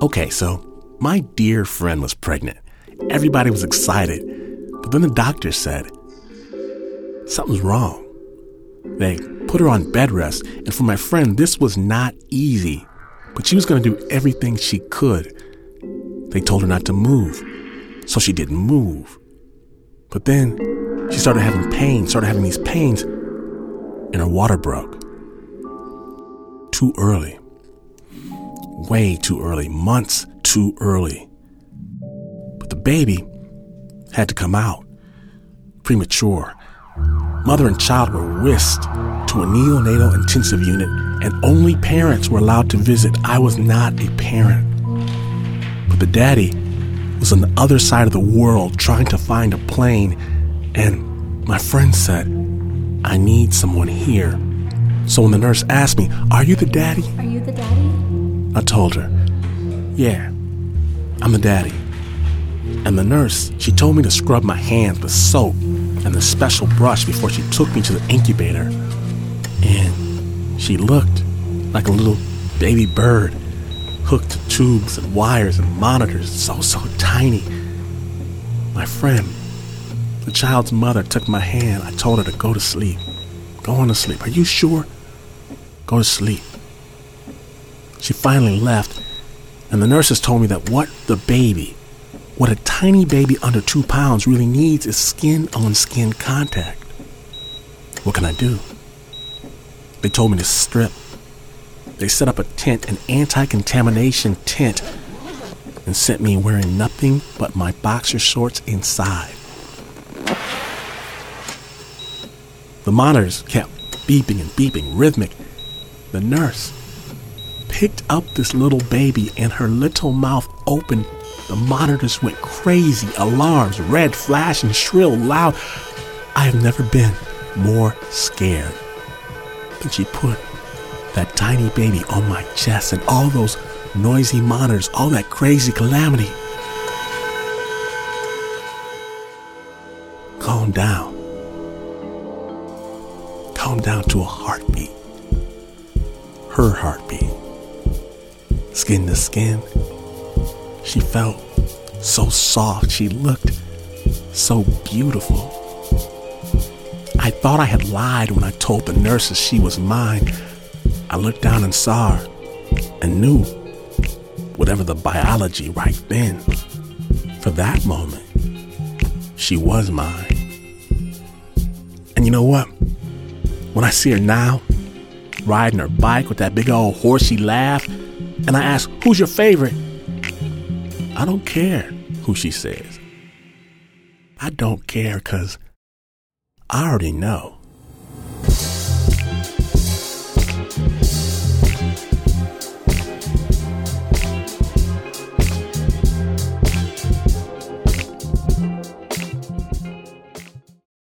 Okay, so my dear friend was pregnant. Everybody was excited. But then the doctor said, Something's wrong. They put her on bed rest, and for my friend, this was not easy. But she was going to do everything she could. They told her not to move, so she didn't move. But then she started having pain, started having these pains, and her water broke. Too early. Way too early. Months too early. But the baby had to come out. Premature. Mother and child were whisked to a neonatal intensive unit, and only parents were allowed to visit. I was not a parent. But the daddy was on the other side of the world trying to find a plane, and my friend said, I need someone here. So when the nurse asked me, Are you the daddy? Are you the daddy? I told her, Yeah, I'm a daddy. And the nurse, she told me to scrub my hands with soap and the special brush before she took me to the incubator. And she looked like a little baby bird, hooked to tubes and wires and monitors, so, so tiny. My friend, the child's mother, took my hand. I told her to go to sleep. Go on to sleep. Are you sure? Go to sleep. She finally left, and the nurses told me that what the baby, what a tiny baby under two pounds really needs is skin on skin contact. What can I do? They told me to strip. They set up a tent, an anti contamination tent, and sent me wearing nothing but my boxer shorts inside. The monitors kept beeping and beeping, rhythmic. The nurse picked up this little baby and her little mouth opened. The monitors went crazy, alarms, red, flashing, shrill, loud. I have never been more scared. Then she put that tiny baby on my chest and all those noisy monitors, all that crazy calamity. Calm down. Calm down to a heartbeat. Her heartbeat. Skin to skin. She felt so soft. She looked so beautiful. I thought I had lied when I told the nurses she was mine. I looked down and saw her and knew, whatever the biology right then, for that moment, she was mine. And you know what? When I see her now, riding her bike with that big old horsey laugh, and I ask, Who's your favorite? I don't care who she says. I don't care because I already know.